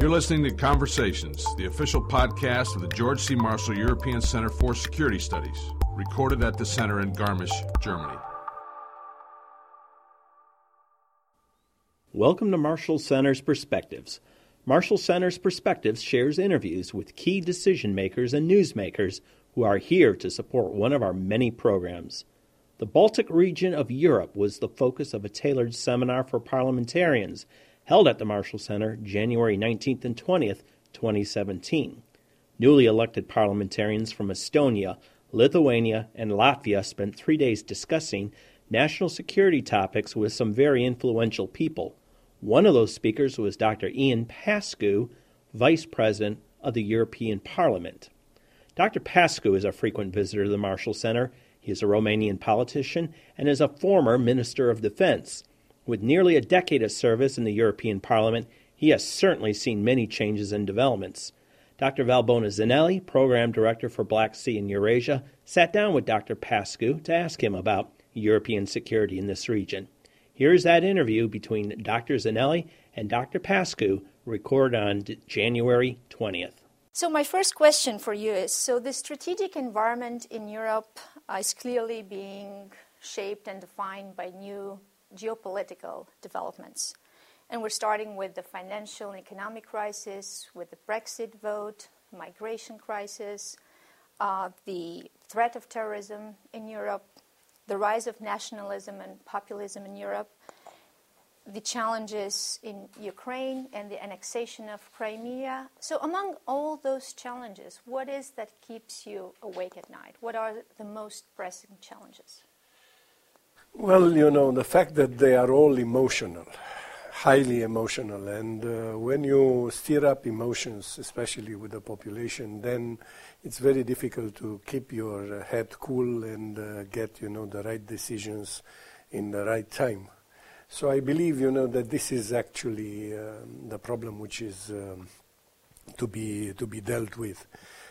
You're listening to Conversations, the official podcast of the George C. Marshall European Center for Security Studies, recorded at the center in Garmisch, Germany. Welcome to Marshall Center's Perspectives. Marshall Center's Perspectives shares interviews with key decision makers and newsmakers who are here to support one of our many programs. The Baltic region of Europe was the focus of a tailored seminar for parliamentarians held at the Marshall Center January 19th and 20th, 2017. Newly elected parliamentarians from Estonia, Lithuania, and Latvia spent three days discussing national security topics with some very influential people. One of those speakers was Dr. Ian Pascu, Vice President of the European Parliament. Dr. Pascu is a frequent visitor to the Marshall Center. He is a Romanian politician and is a former Minister of Defense. With nearly a decade of service in the European Parliament, he has certainly seen many changes and developments. Dr. Valbona Zeneli, Program Director for Black Sea and Eurasia, sat down with Dr. Pascu to ask him about European security in this region. Here's that interview between Dr. Zeneli and Dr. Pascu, recorded on January 20th. So, my first question for you is so, the strategic environment in Europe is clearly being shaped and defined by new geopolitical developments. And we're starting with the financial and economic crisis, with the Brexit vote, migration crisis, uh, the threat of terrorism in Europe, the rise of nationalism and populism in Europe, the challenges in Ukraine and the annexation of Crimea. So, among all those challenges, what is that keeps you awake at night? What are the most pressing challenges? Well, you know, the fact that they are all emotional, highly emotional, and uh, when you stir up emotions, especially with the population, then it's very difficult to keep your head cool and uh, get, you know, the right decisions in the right time. So I believe, you know, that this is actually uh, the problem which is um, to be to be dealt with.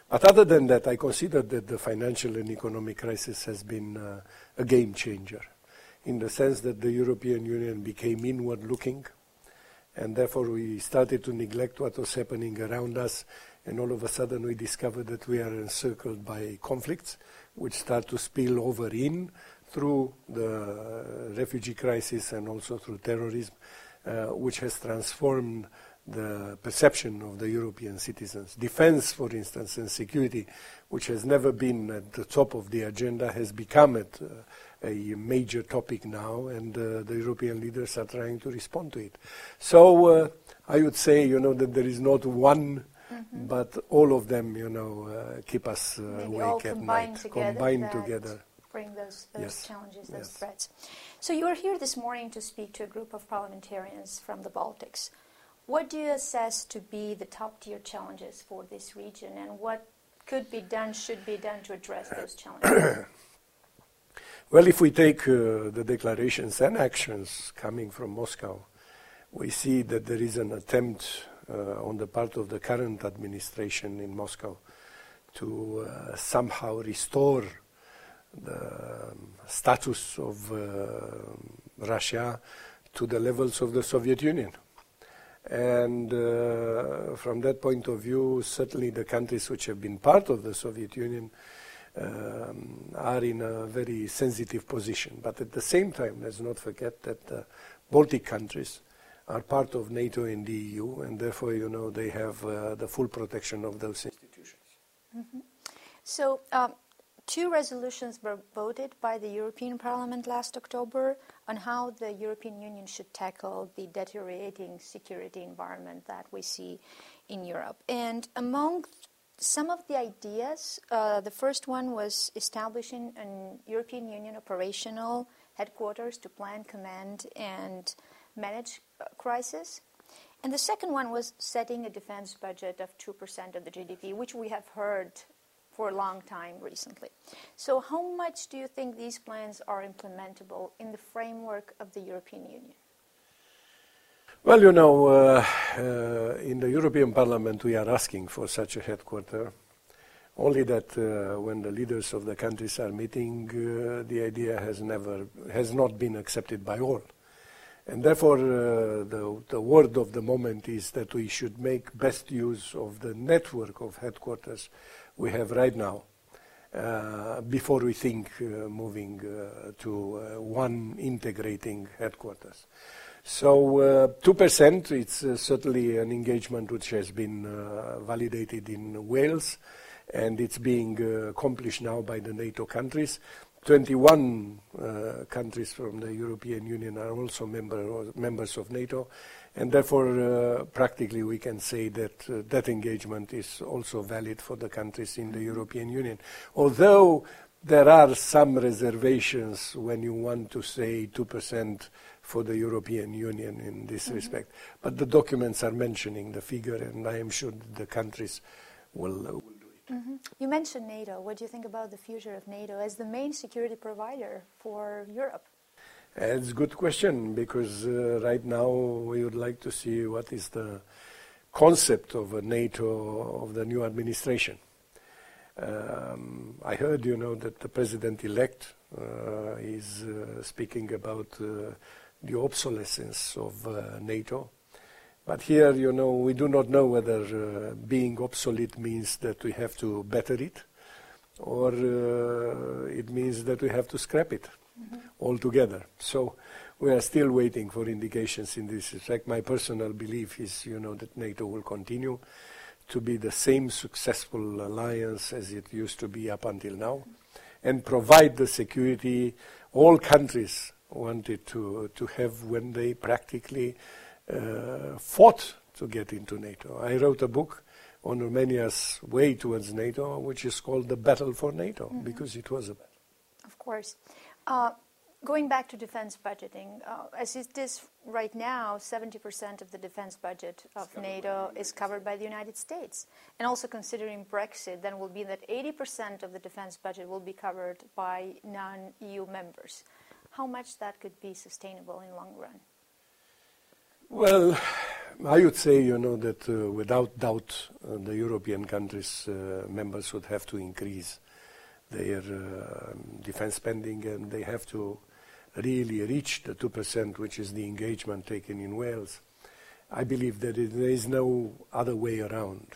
But other than that, I consider that the financial and economic crisis has been uh, a game changer in the sense that the European Union became inward looking, and therefore we started to neglect what was happening around us, and all of a sudden we discovered that we are encircled by conflicts which start to spill over in through the refugee crisis and also through terrorism, uh, which has transformed the perception of the European citizens. Defense, for instance, and security, which has never been at the top of the agenda, has become at uh, a major topic now, and uh, the European leaders are trying to respond to it. So uh, I would say, you know, that there is not one, mm-hmm. but all of them, you know, uh, keep us uh, awake at night, together combined together. Bring those, those yes. challenges, those yes. threats. So you are here this morning to speak to a group of parliamentarians from the Baltics. What do you assess to be the top tier challenges for this region, and what could be done, should be done to address those challenges? Well, if we take uh, the declarations and actions coming from Moscow, we see that there is an attempt uh, on the part of the current administration in Moscow to uh, somehow restore the um, status of Russia to the levels of the Soviet Union. And uh, from that point of view, certainly the countries which have been part of the Soviet Union um, are in a very sensitive position. But at the same time, let's not forget that the Baltic countries are part of NATO and the EU, and therefore, you know, they have uh, the full protection of those institutions. Mm-hmm. So, um, two resolutions were voted by the European Parliament last October on how the European Union should tackle the deteriorating security environment that we see in Europe. And among some of the ideas, uh, the first one was establishing an European Union operational headquarters to plan, command, and manage uh, crisis. And the second one was setting a defense budget of 2% of the GDP, which we have heard for a long time recently. So, how much do you think these plans are implementable in the framework of the European Union? Well, you know, uh, uh, in the European Parliament we are asking for such a headquarter. Only that uh, when the leaders of the countries are meeting, uh, the idea has never, has not been accepted by all. And therefore, uh, the, the word of the moment is that we should make best use of the network of headquarters we have right now uh, before we think moving to one integrating headquarters. So 2%, it's certainly an engagement which has been validated in Wales, and it's being accomplished now by the NATO countries. 21 uh, countries from the European Union are also member, members of NATO, and therefore, uh, practically, we can say that uh, that engagement is also valid for the countries in the European Union. Although there are some reservations when you want to say 2% for the European Union in this mm-hmm. respect. But the documents are mentioning the figure, and I am sure the countries will, uh, will Mm-hmm. You mentioned NATO. What do you think about the future of NATO as the main security provider for Europe? It's a good question because uh, right now we would like to see what is the concept of a NATO of the new administration. Um, I heard, you know, that the president-elect uh, is uh, speaking about uh, the obsolescence of uh, NATO but here, you know, we do not know whether uh, being obsolete means that we have to better it or uh, it means that we have to scrap it mm-hmm. altogether. So we are still waiting for indications in this respect. My personal belief is, you know, that NATO will continue to be the same successful alliance as it used to be up until now and provide the security all countries wanted to, to have when they practically uh, fought to get into NATO. I wrote a book on Romania's way towards NATO, which is called The Battle for NATO, mm-hmm. because it was a battle. Of course. Uh, going back to defense budgeting, uh, as it is right now, 70% of the defense budget of NATO is covered by the United States. And also considering Brexit, then will be that 80% of the defense budget will be covered by non EU members. How much that could be sustainable in the long run? Well, I would say, you know, that uh, without doubt, uh, the European countries' uh, members would have to increase their uh, defense spending and they have to really reach the 2%, which is the engagement taken in Wales. I believe that it, there is no other way around.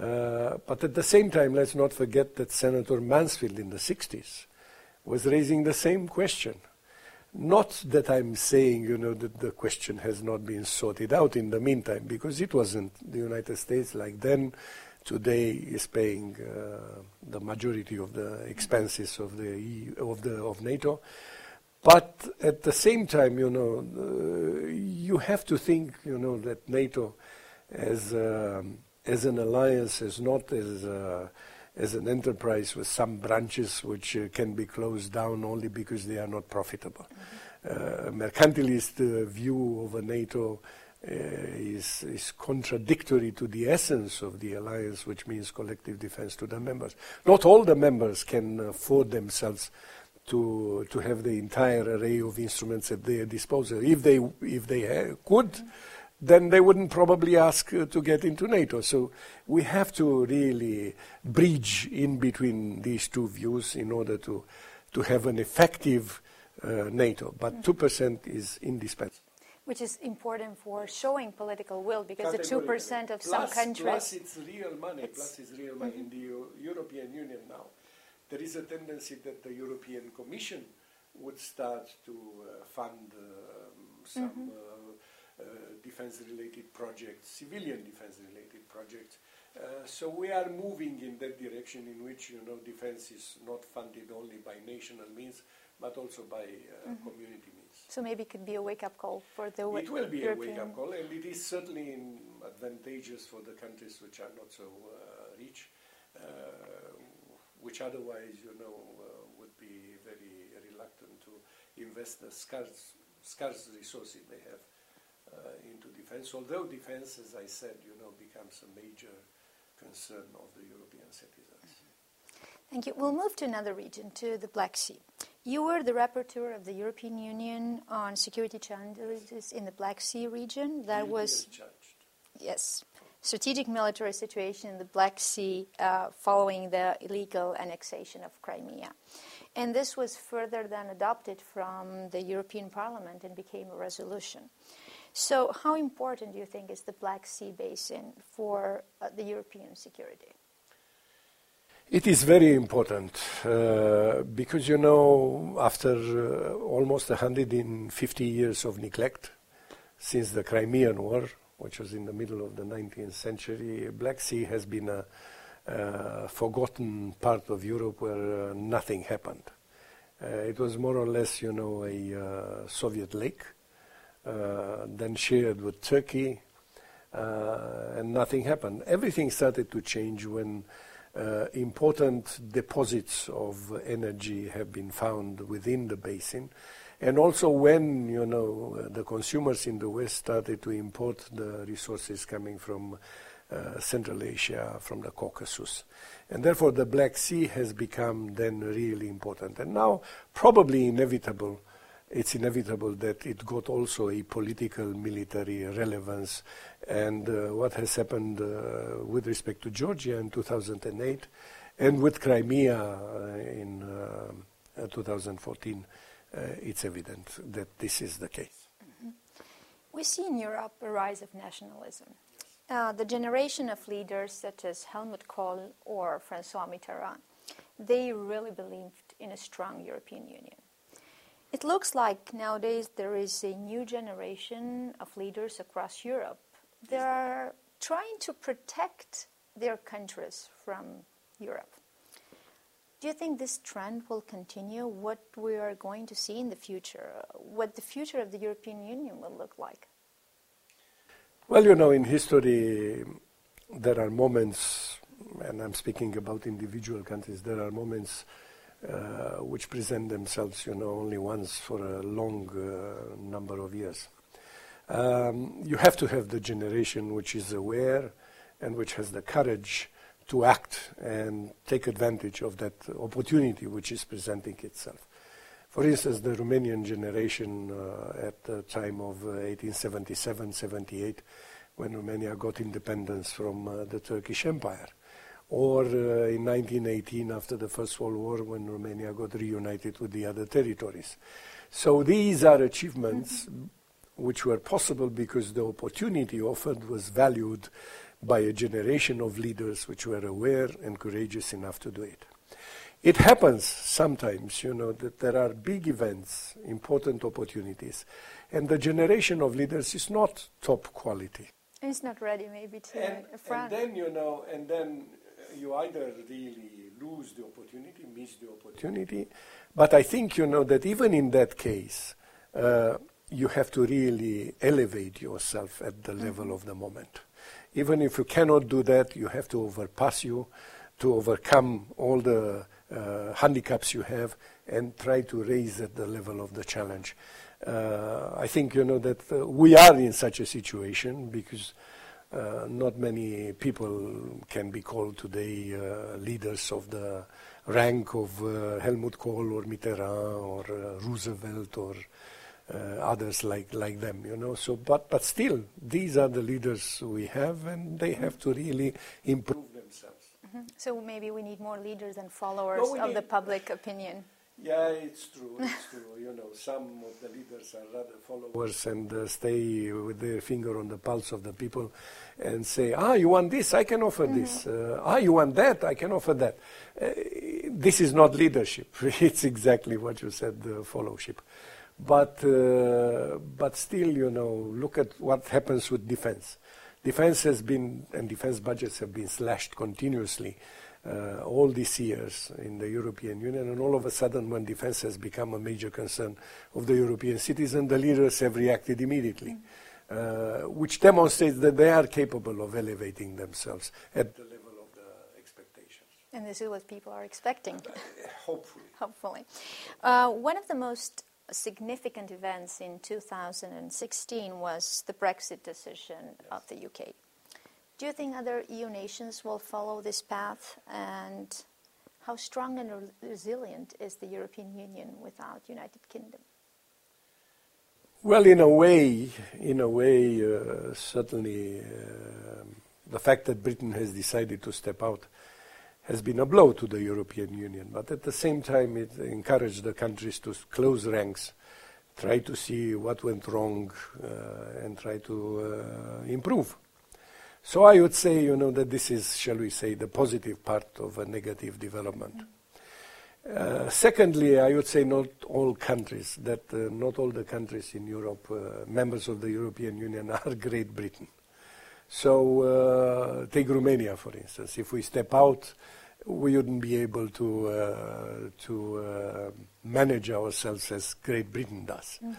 Uh, but at the same time, let's not forget that Senator Mansfield in the 60s was raising the same question. Not that I'm saying, you know, that the question has not been sorted out in the meantime, because it wasn't. The United States, like then, today is paying uh, the majority of the expenses of the EU, of the of NATO. But at the same time, you know, uh, you have to think, you know, that NATO, as um, as an alliance, is not as uh, as an enterprise with some branches which uh, can be closed down only because they are not profitable. Uh, mercantilist uh, view of NATO uh, is, is contradictory to the essence of the alliance, which means collective defense to the members. Not all the members can afford themselves to to have the entire array of instruments at their disposal. If they if they ha- could. Mm-hmm then they wouldn't probably ask uh, to get into NATO. So we have to really bridge in between these two views in order to, to have an effective uh, NATO. But mm. 2% is indispensable. Which is important for showing political will because the 2% of plus, some countries. Plus, it's real money. It's plus, it's real money. Mm-hmm. In the U- European Union now, there is a tendency that the European Commission would start to uh, fund um, some. Mm-hmm uh, uh, defense-related projects, civilian defense-related projects. Uh, so we are moving in that direction in which you know defense is not funded only by national means but also by uh, mm-hmm. community means. So maybe it could be a wake-up call for the It will be European a wake-up call, and it is certainly advantageous for the countries which are not so uh, rich, uh, which otherwise, you know, uh, would be very reluctant to invest the scarce, scarce resources they have uh, into defense, although defense, as I said, you know, becomes a major concern of the European citizens. Thank you. We'll move to another region, to the Black Sea. You were the rapporteur of the European Union on security challenges in the Black Sea region. That was yes, strategic military situation in the Black Sea uh, following the illegal annexation of Crimea. And this was further then adopted from the European Parliament and became a resolution. So, how important do you think is the Black Sea Basin for uh, the European security? It is very important uh, because, you know, after uh, almost 150 years of neglect since the Crimean War, which was in the middle of the 19th century, Black Sea has been a uh, forgotten part of Europe where uh, nothing happened. Uh, it was more or less, you know, a uh, Soviet lake, then shared with Turkey, and nothing happened. Everything started to change when uh, important deposits of energy have been found within the basin. And also when, you know, uh, the consumers in the West started to import the resources coming from uh, Central Asia, from the Caucasus. And therefore the Black Sea has become then really important. And now probably inevitable it's inevitable that it got also a political military relevance. And uh, what has happened uh, with respect to Georgia in 2008 and with Crimea uh, in uh, uh, 2014, uh, it's evident that this is the case. Mm-hmm. We see in Europe a rise of nationalism. the generation of leaders such as Helmut Kohl or Francois Mitterrand, they really believed in a strong European Union. It looks like nowadays there is a new generation of leaders across Europe. They are trying to protect their countries from Europe. Do you think this trend will continue? What we are going to see in the future? What the future of the European Union will look like? Well, you know, in history, there are moments, and I'm speaking about individual countries, there are moments uh, which present themselves, you know, only once for a long uh, number of years. Um, you have to have the generation which is aware and which has the courage to act and take advantage of that opportunity which is presenting itself. For instance, the Romanian generation uh, at the time of 1877 uh, 78, when Romania got independence from uh, the Turkish Empire or uh, in 1918 after the First World War when Romania got reunited with the other territories. So these are achievements which were possible because the opportunity offered was valued by a generation of leaders which were aware and courageous enough to do it. It happens sometimes, you know, that there are big events, important opportunities, and the generation of leaders is not top quality. It's not ready, maybe, to and, and then you know, and then you either really lose the opportunity, miss the opportunity. But I think, you know, that even in that case, uh, you have to really elevate yourself at the level of the moment. Even if you cannot do that, you have to overpass you, to overcome all the uh, handicaps you have, and try to raise at the level of the challenge. Uh, I think, you know, that uh, we are in such a situation because uh, not many people can be called today uh, leaders of the rank of uh, Helmut Kohl or Mitterrand or uh, Roosevelt or uh, others like, like them, you know. So, but, but still, these are the leaders we have, and they have to really improve themselves. Mm-hmm. So maybe we need more leaders and followers no, of the public opinion. Yeah, it's true. It's true. You know, some of the leaders are rather followers and uh, stay with their finger on the pulse of the people and say, ah, you want this, I can offer mm-hmm. this. Uh, ah, you want that, I can offer that. Uh, this is not leadership. it's exactly what you said, the followship. But, uh, but still, you know, look at what happens with defense. Defense has been, and defense budgets have been slashed continuously uh, all these years in the European Union, and all of a sudden, when defense has become a major concern of the European citizens, the leaders have reacted immediately, uh, which demonstrates that they are capable of elevating themselves at the level of the expectations. And this is what people are expecting. Uh, hopefully. Hopefully. Uh, one of the most significant events in 2016 was the Brexit decision yes. of the UK. Do you think other EU nations will follow this path? And how strong and resilient is the European Union without United Kingdom? Well, in a way, in a way, uh, certainly, uh, the fact that Britain has decided to step out has been a blow to the European Union. But at the same time, it encouraged the countries to close ranks, try to see what went wrong, uh, and try to uh, improve. So I would say, you know, that this is, shall we say, the positive part of a negative development. Uh, secondly, I would say not all countries, that uh, not all the countries in Europe, uh, members of the European Union, are Great Britain. So uh, take Romania, for instance. If we step out, we wouldn't be able to uh, to uh, manage ourselves as Great Britain does, mm-hmm.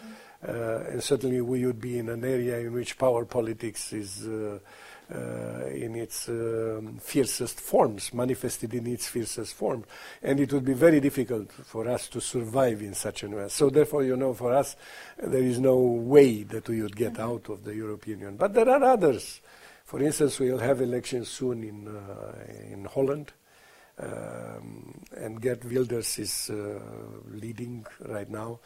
uh, and certainly we would be in an area in which power politics is. Uh, in its um, fiercest forms, manifested in its fiercest form. And it would be very difficult for us to survive in such a way. So, therefore, you know, for us, there is no way that we would get out of the European Union. But there are others. For instance, we'll have elections soon in, uh, in Holland. Um, and Geert Wilders is uh, leading right now.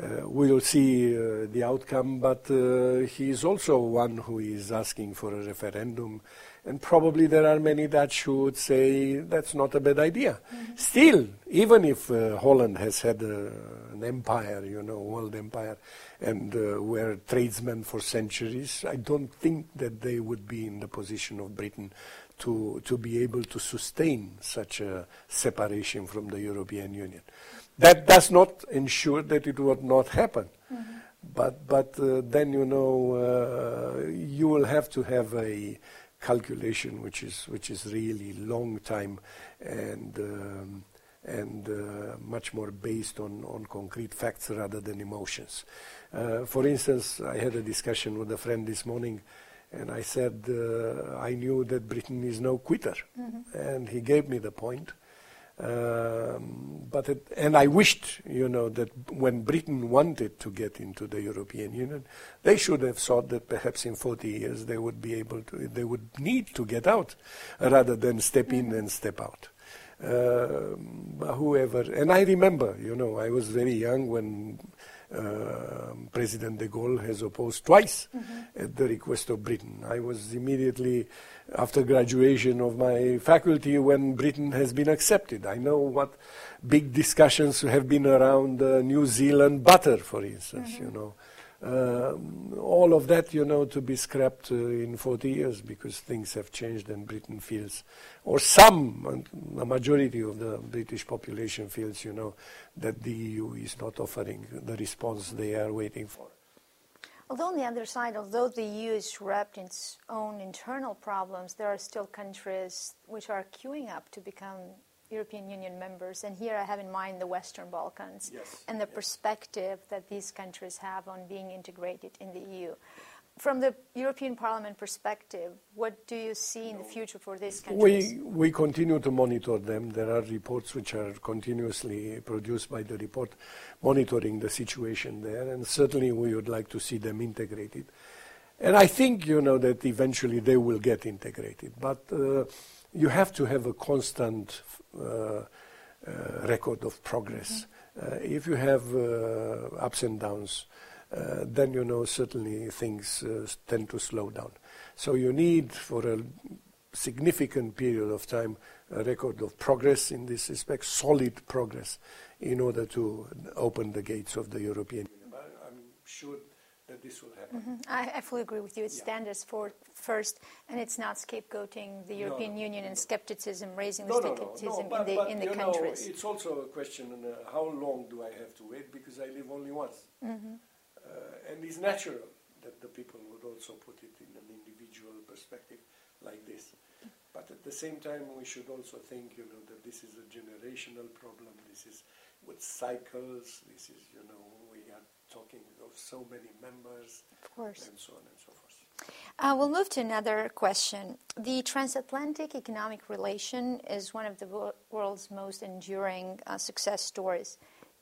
Uh, we will see uh, the outcome, but uh, he is also one who is asking for a referendum. And probably there are many Dutch who would say that's not a bad idea. Mm-hmm. Still, even if uh, Holland has had uh, an empire, you know, world empire, and uh, were tradesmen for centuries, I don't think that they would be in the position of Britain to, to be able to sustain such a separation from the European Union. That does not ensure that it would not happen. Mm-hmm. But, but uh, then, you know, uh, you will have to have a calculation which is, which is really long time and, um, and uh, much more based on, on concrete facts rather than emotions. Uh, for instance, I had a discussion with a friend this morning and I said, uh, I knew that Britain is no quitter. Mm-hmm. And he gave me the point. Um, but it, and I wished, you know, that when Britain wanted to get into the European Union, they should have thought that perhaps in 40 years they would be able to, they would need to get out, rather than step in and step out. Uh, whoever, and I remember, you know, I was very young when President de Gaulle has opposed twice mm-hmm. at the request of Britain. I was immediately after graduation of my faculty when Britain has been accepted. I know what big discussions have been around uh, New Zealand butter, for instance, mm-hmm. you know. Um, all of that, you know, to be scrapped uh, in 40 years because things have changed and Britain feels, or some, a majority of the British population feels, you know, that the EU is not offering the response they are waiting for. Although on the other side, although the EU is wrapped in its own internal problems, there are still countries which are queuing up to become European Union members, and here I have in mind the Western Balkans yes. and the yes. perspective that these countries have on being integrated in the EU. From the European Parliament perspective, what do you see in the future for these countries? We, we continue to monitor them. There are reports which are continuously produced by the report monitoring the situation there, and certainly we would like to see them integrated. And I think, you know, that eventually they will get integrated. But uh, you have to have a constant uh, uh, record of progress. Mm-hmm. Uh, if you have ups and downs, then you know certainly things tend to slow down. So you need for a significant period of time a record of progress in this respect, solid progress, in order to open the gates of the European Union. I'm sure that this will happen. Mm-hmm. I, I, fully agree with you. It's yeah. standards for first, and it's not scapegoating the European no, Union and skepticism, raising no, the skepticism but, in the, but, in the countries. Know, it's also a question uh, how long do I have to wait because I live only once. Mm-hmm. Uh, and it's natural that the people would also put it in an individual perspective like this. But at the same time, we should also think, you know, that this is a generational problem. This is with cycles. This is, you know, talking of so many members, of course, and so on and so forth. Uh, we'll move to another question. The transatlantic economic relation is one of the wo- world's most enduring uh, success stories,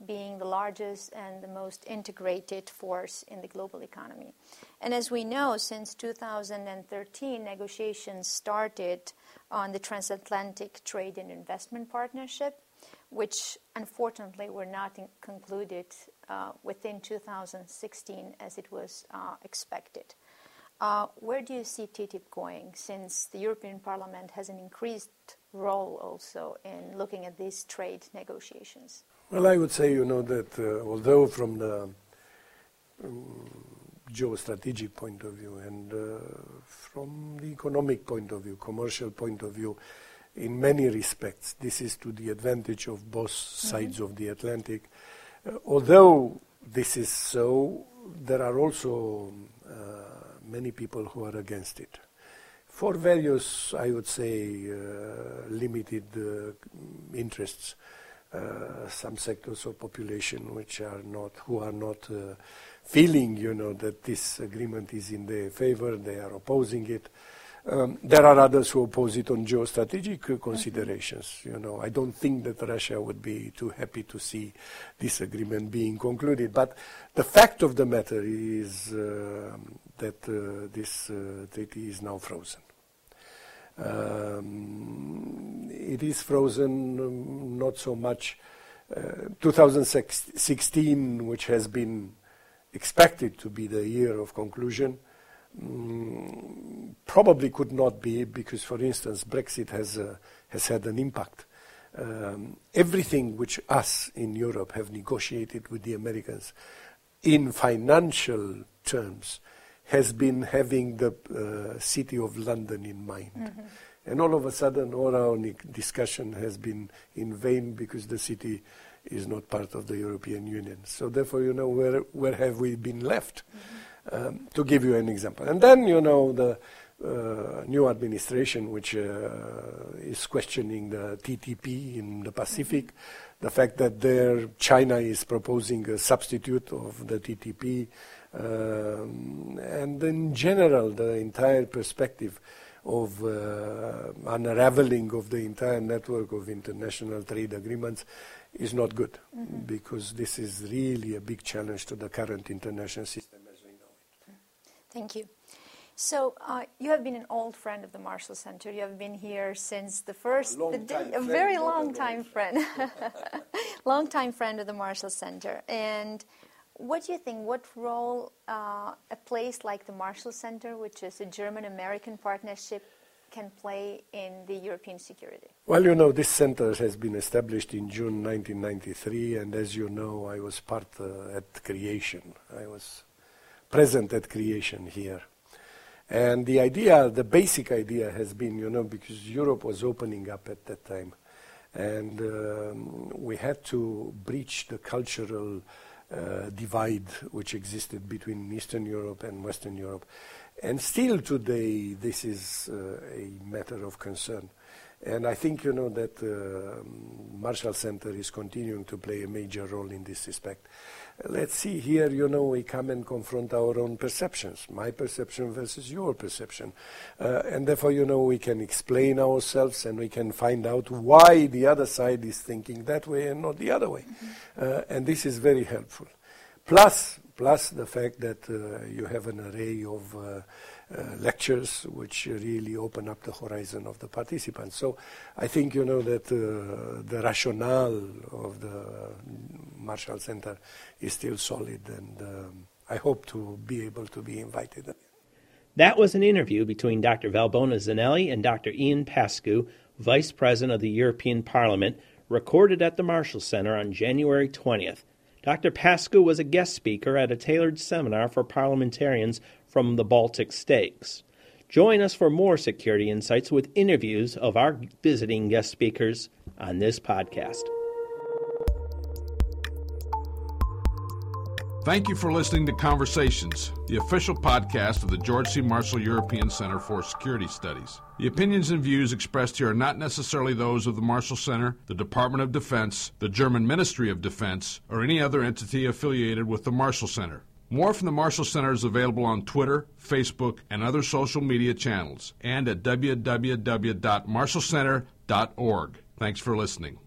being the largest and the most integrated force in the global economy. And as we know, since 2013, negotiations started on the transatlantic trade and investment partnership, which unfortunately were not concluded uh, within 2016 as it was uh, expected. Uh, where do you see TTIP going since the European Parliament has an increased role also in looking at these trade negotiations? Well, I would say, you know, that uh, although from the um, geostrategic point of view and uh, from the economic point of view, commercial point of view, in many respects, this is to the advantage of both mm-hmm. sides of the Atlantic. Uh, although this is so, there are also uh, many people who are against it. For various, I would say, uh, limited uh, interests. Uh, some sectors of population which are not, who are not uh, feeling, you know, that this agreement is in their favor, they are opposing it. Um, there are others who oppose it on geostrategic considerations. Mm-hmm. You know, I don't think that Russia would be too happy to see this agreement being concluded. But the fact of the matter is uh, that uh, this uh, treaty is now frozen. Um, it is frozen um, not so much. Uh, 2016, which has been expected to be the year of conclusion, probably could not be because, for instance, Brexit has, uh, has had an impact. Um, everything which us in Europe have negotiated with the Americans in financial terms has been having the uh, city of London in mind. Mm-hmm. And all of a sudden, all our discussion has been in vain because the city is not part of the European Union. So therefore, you know, where, where have we been left? Mm-hmm. Um, to give you an example. And then, you know, the uh, new administration, which uh, is questioning the TTP in the Pacific, the fact that there China is proposing a substitute of the TTP, um, and in general, the entire perspective of uh, unraveling of the entire network of international trade agreements is not good mm-hmm. because this is really a big challenge to the current international system. Thank you. So uh, you have been an old friend of the Marshall Center. You have been here since the first, a, the, a very long time friend, long time friend of the Marshall Center. And what do you think? What role uh, a place like the Marshall Center, which is a German-American partnership, can play in the European security? Well, you know, this center has been established in June 1993, and as you know, I was part uh, at creation. I was present at creation here. And the idea, the basic idea has been, you know, because Europe was opening up at that time, and um, we had to breach the cultural uh, divide which existed between Eastern Europe and Western Europe. And still today, this is uh, a matter of concern. And I think, you know, that uh, Marshall Center is continuing to play a major role in this respect let's see here, you know, we come and confront our own perceptions, my perception versus your perception. Uh, and therefore, you know, we can explain ourselves and we can find out why the other side is thinking that way and not the other way. Mm-hmm. Uh, and this is very helpful. Plus, plus the fact that uh, you have an array of uh, uh, lectures which really open up the horizon of the participants. So I think you know that uh, the rationale of the Marshall Center is still solid, and um, I hope to be able to be invited. That was an interview between Dr. Valbona Zeneli and Dr. Ian Pascu, Vice President of the European Parliament, recorded at the Marshall Center on January 20th. Dr. Pascu was a guest speaker at a tailored seminar for parliamentarians from the Baltic states. Join us for more security insights with interviews of our visiting guest speakers on this podcast. Thank you for listening to Conversations, the official podcast of the George C. Marshall European Center for Security Studies. The opinions and views expressed here are not necessarily those of the Marshall Center, the Department of Defense, the German Ministry of Defense, or any other entity affiliated with the Marshall Center. More from the Marshall Center is available on Twitter, Facebook, and other social media channels, and at www.marshallcenter.org. Thanks for listening.